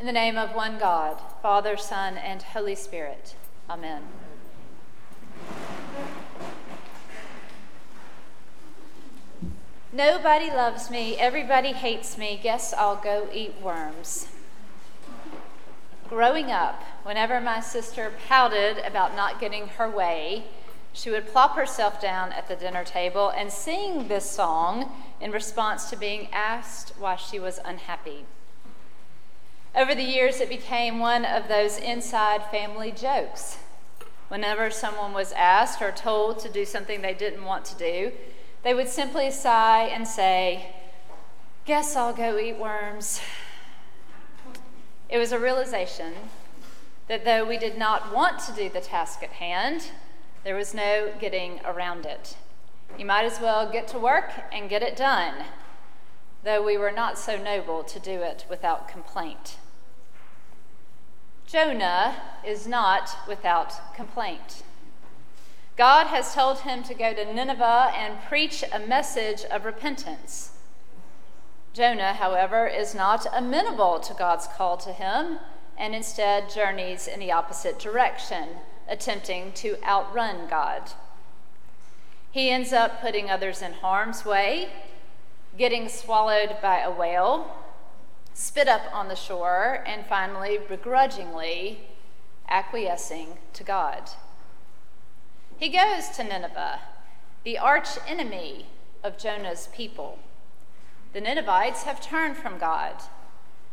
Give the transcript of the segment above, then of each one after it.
In the name of one God, Father, Son, and Holy Spirit. Amen. Nobody loves me, everybody hates me, guess I'll go eat worms. Growing up, whenever my sister pouted about not getting her way, she would plop herself down at the dinner table and sing this song in response to being asked why she was unhappy. Over the years, it became one of those inside family jokes. Whenever someone was asked or told to do something they didn't want to do, they would simply sigh and say, Guess I'll go eat worms. It was a realization that though we did not want to do the task at hand, there was no getting around it. You might as well get to work and get it done, though we were not so noble to do it without complaint. Jonah is not without complaint. God has told him to go to Nineveh and preach a message of repentance. Jonah, however, is not amenable to God's call to him and instead journeys in the opposite direction, attempting to outrun God. He ends up putting others in harm's way, getting swallowed by a whale, spit up on the shore, and finally, begrudgingly acquiescing to God. He goes to Nineveh, the arch enemy of Jonah's people. The Ninevites have turned from God.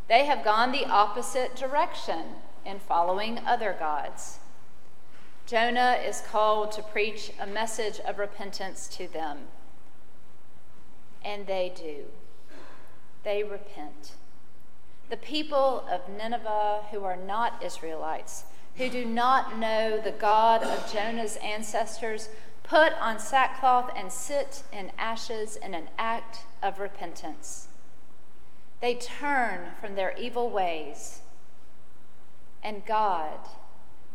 They have gone the opposite direction in following other gods. Jonah is called to preach a message of repentance to them. And they do. They repent. The people of Nineveh, who are not Israelites, who do not know the God of Jonah's ancestors put on sackcloth and sit in ashes in an act of repentance. They turn from their evil ways, and God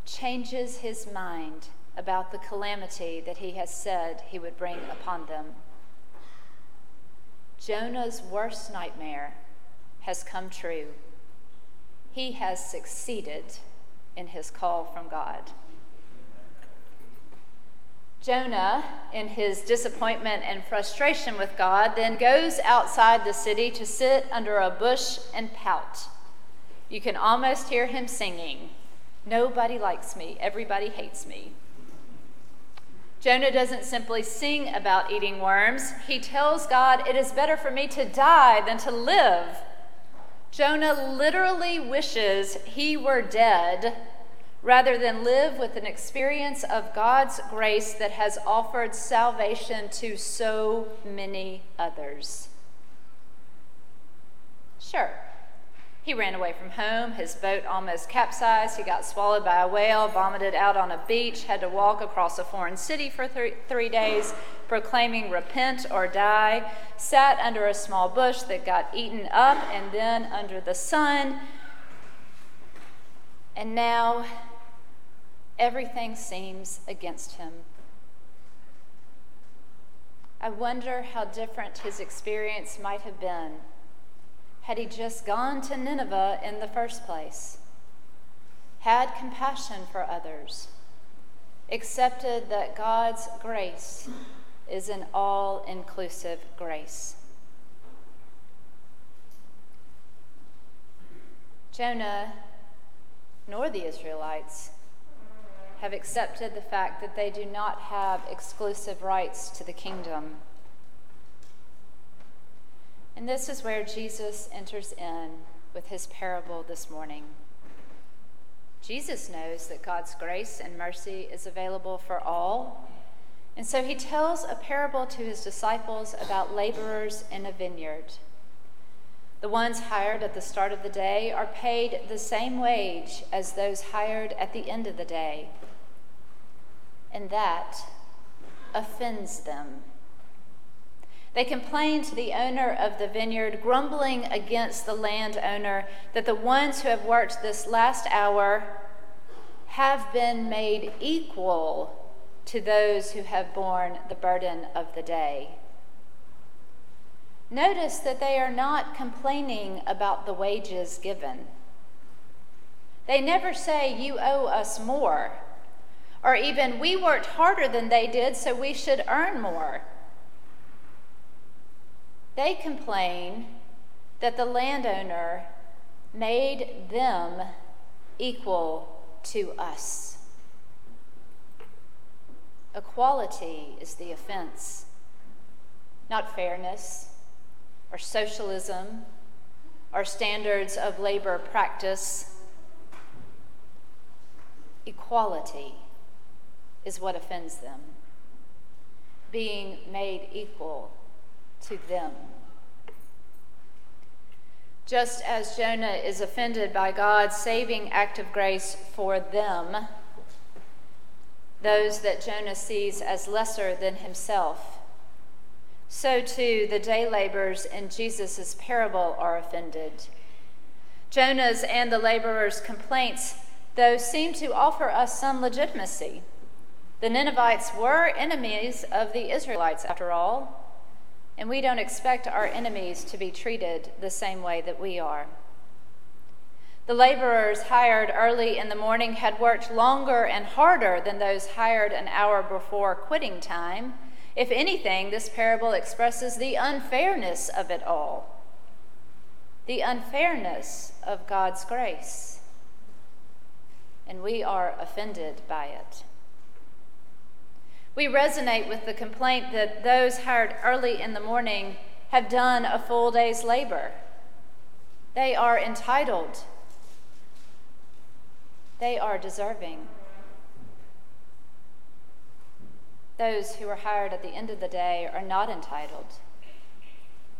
changes his mind about the calamity that he has said he would bring upon them. Jonah's worst nightmare has come true. He has succeeded in his call from God. Jonah, in his disappointment and frustration with God, then goes outside the city to sit under a bush and pout. You can almost hear him singing, Nobody likes me, everybody hates me. Jonah doesn't simply sing about eating worms, he tells God, It is better for me to die than to live. Jonah literally wishes he were dead rather than live with an experience of God's grace that has offered salvation to so many others. Sure, he ran away from home. His boat almost capsized. He got swallowed by a whale, vomited out on a beach, had to walk across a foreign city for three, three days, proclaiming repent or die, sat under a small bush that got eaten up, and then under the sun. And now everything seems against him. I wonder how different his experience might have been had he just gone to Nineveh in the first place, had compassion for others, accepted that God's grace is an all inclusive grace. Jonah nor the Israelites have accepted the fact that they do not have exclusive rights to the kingdom. And this is where Jesus enters in with his parable this morning. Jesus knows that God's grace and mercy is available for all. And so he tells a parable to his disciples about laborers in a vineyard. The ones hired at the start of the day are paid the same wage as those hired at the end of the day. And that offends them. They complain to the owner of the vineyard, grumbling against the landowner that the ones who have worked this last hour have been made equal to those who have borne the burden of the day. Notice that they are not complaining about the wages given. They never say, You owe us more. Or even, We worked harder than they did, so we should earn more. They complain that the landowner made them equal to us. Equality is the offense, not fairness or socialism or standards of labor practice. Equality is what offends them, being made equal to them. Just as Jonah is offended by God's saving act of grace for them, those that Jonah sees as lesser than himself, so too the day laborers in Jesus' parable are offended. Jonah's and the laborers' complaints, though, seem to offer us some legitimacy. The Ninevites were enemies of the Israelites, after all, and we don't expect our enemies to be treated the same way that we are. The laborers hired early in the morning had worked longer and harder than those hired an hour before quitting time. If anything, this parable expresses the unfairness of it all, the unfairness of God's grace. And we are offended by it. We resonate with the complaint that those hired early in the morning have done a full day's labor. They are entitled, they are deserving. Those who are hired at the end of the day are not entitled,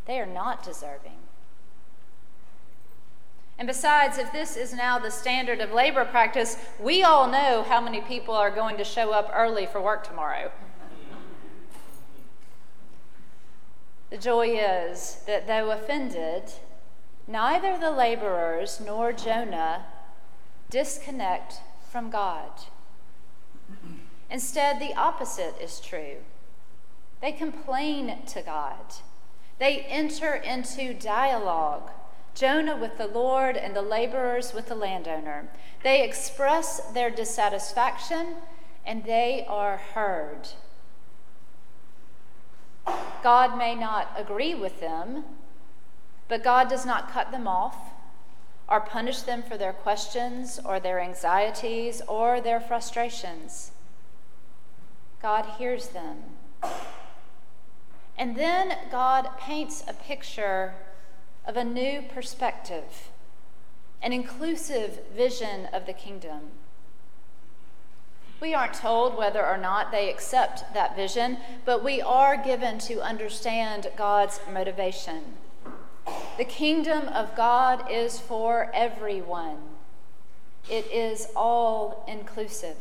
they are not deserving. And besides, if this is now the standard of labor practice, we all know how many people are going to show up early for work tomorrow. The joy is that though offended, neither the laborers nor Jonah disconnect from God. Instead, the opposite is true. They complain to God, they enter into dialogue Jonah with the Lord and the laborers with the landowner. They express their dissatisfaction and they are heard. God may not agree with them, but God does not cut them off or punish them for their questions or their anxieties or their frustrations. God hears them. And then God paints a picture of a new perspective, an inclusive vision of the kingdom. We aren't told whether or not they accept that vision, but we are given to understand God's motivation. The kingdom of God is for everyone, it is all inclusive.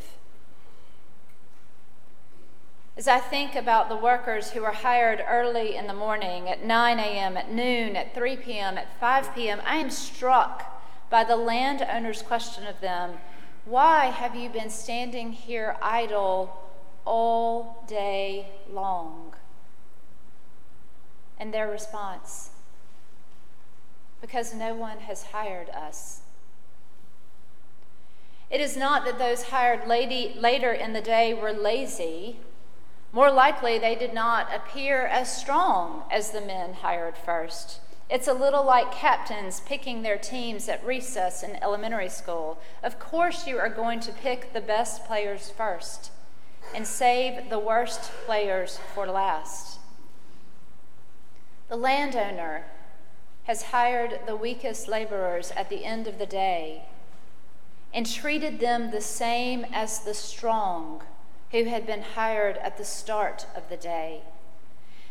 As I think about the workers who are hired early in the morning, at 9 a.m., at noon, at 3 p.m., at 5 p.m., I am struck by the landowner's question of them Why have you been standing here idle all day long? And their response Because no one has hired us. It is not that those hired lady, later in the day were lazy more likely, they did not appear as strong as the men hired first. It's a little like captains picking their teams at recess in elementary school. Of course, you are going to pick the best players first and save the worst players for last. The landowner has hired the weakest laborers at the end of the day and treated them the same as the strong who had been hired at the start of the day.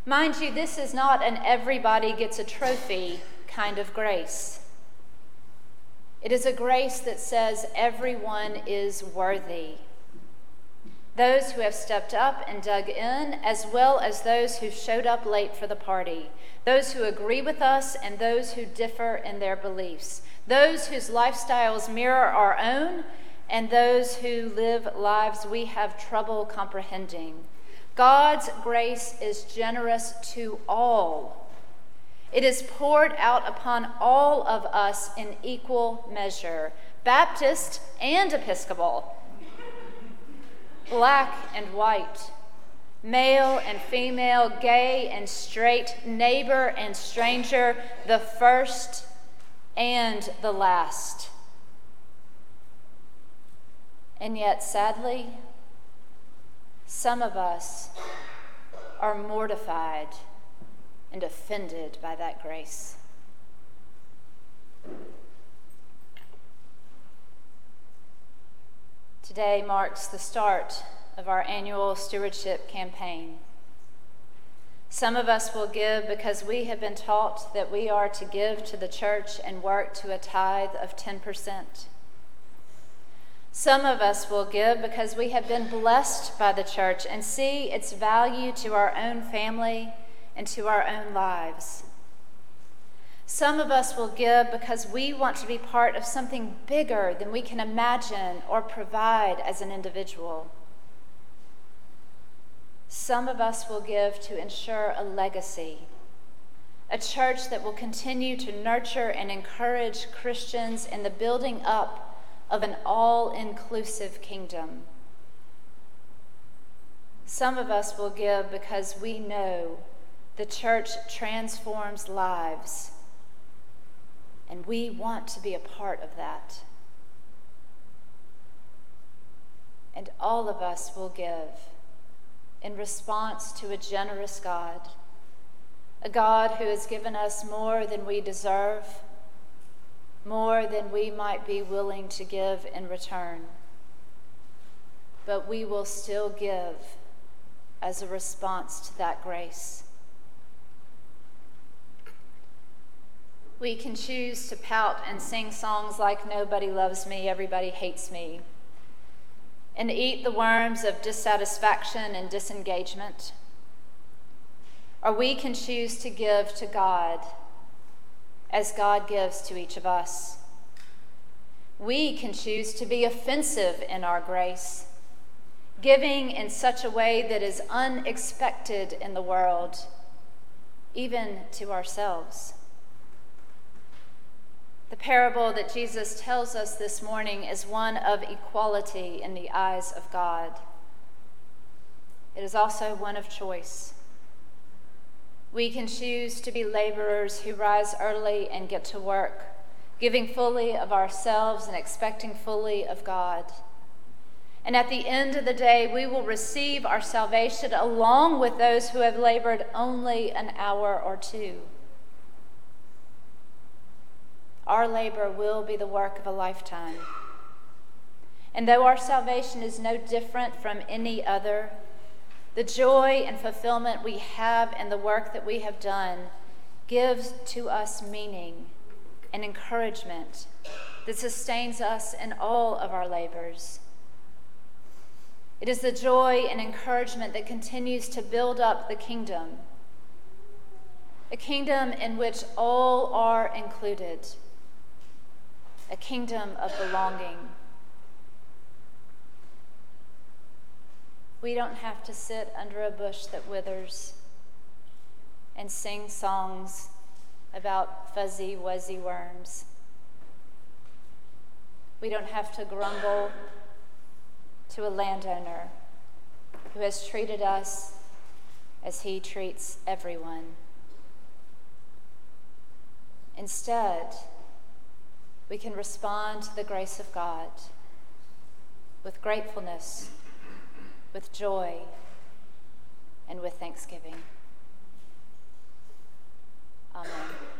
Mind you, this is not an everybody gets a trophy kind of grace. It is a grace that says everyone is worthy. Those who have stepped up and dug in, as well as those who showed up late for the party, those who agree with us and those who differ in their beliefs, those whose lifestyles mirror our own and those who live lives we have trouble comprehending. God's grace is generous to all, It is poured out upon all of us in equal measure, Baptist and Episcopal, black and white, male and female, gay and straight, neighbor and stranger, the first and the last. And yet, sadly, some of us are mortified and offended by that grace. Today marks the start of our annual stewardship campaign. Some of us will give because we have been taught that we are to give to the church and work to a tithe of 10%. Some of us will give because we have been blessed by the church and see its value to our own family and to our own lives. Some of us will give because we want to be part of something bigger than we can imagine or provide as an individual. Some of us will give to ensure a legacy, a church that will continue to nurture and encourage Christians in the building up of an all inclusive kingdom. Some of us will give because we know the church transforms lives, and we want to be a part of that. And all of us will give in response to a generous God, a God who has given us more than we deserve, more than we might be willing to give in return. But we will still give as a response to that grace. We can choose to pout and sing songs like Nobody Loves Me, Everybody Hates Me and eat the worms of dissatisfaction and disengagement. Or we can choose to give to God as God gives to each of us. We can choose to be offensive in our grace, giving in such a way that is unexpected in the world, even to ourselves. The parable that Jesus tells us this morning is one of equality in the eyes of God. It is also one of choice. We can choose to be laborers who rise early and get to work, giving fully of ourselves and expecting fully of God. And at the end of the day, we will receive our salvation along with those who have labored only an hour or two. Our labor will be the work of a lifetime. And though our salvation is no different from any other, the joy and fulfillment we have in the work that we have done gives to us meaning and encouragement that sustains us in all of our labors. It is the joy and encouragement that continues to build up the kingdom, a kingdom in which all are included a kingdom of belonging. We don't have to sit under a bush that withers and sing songs about fuzzy, wuzzy worms. We don't have to grumble to a landowner who has treated us as he treats everyone. Instead, we can respond to the grace of God with gratefulness, with joy, and with thanksgiving. Amen.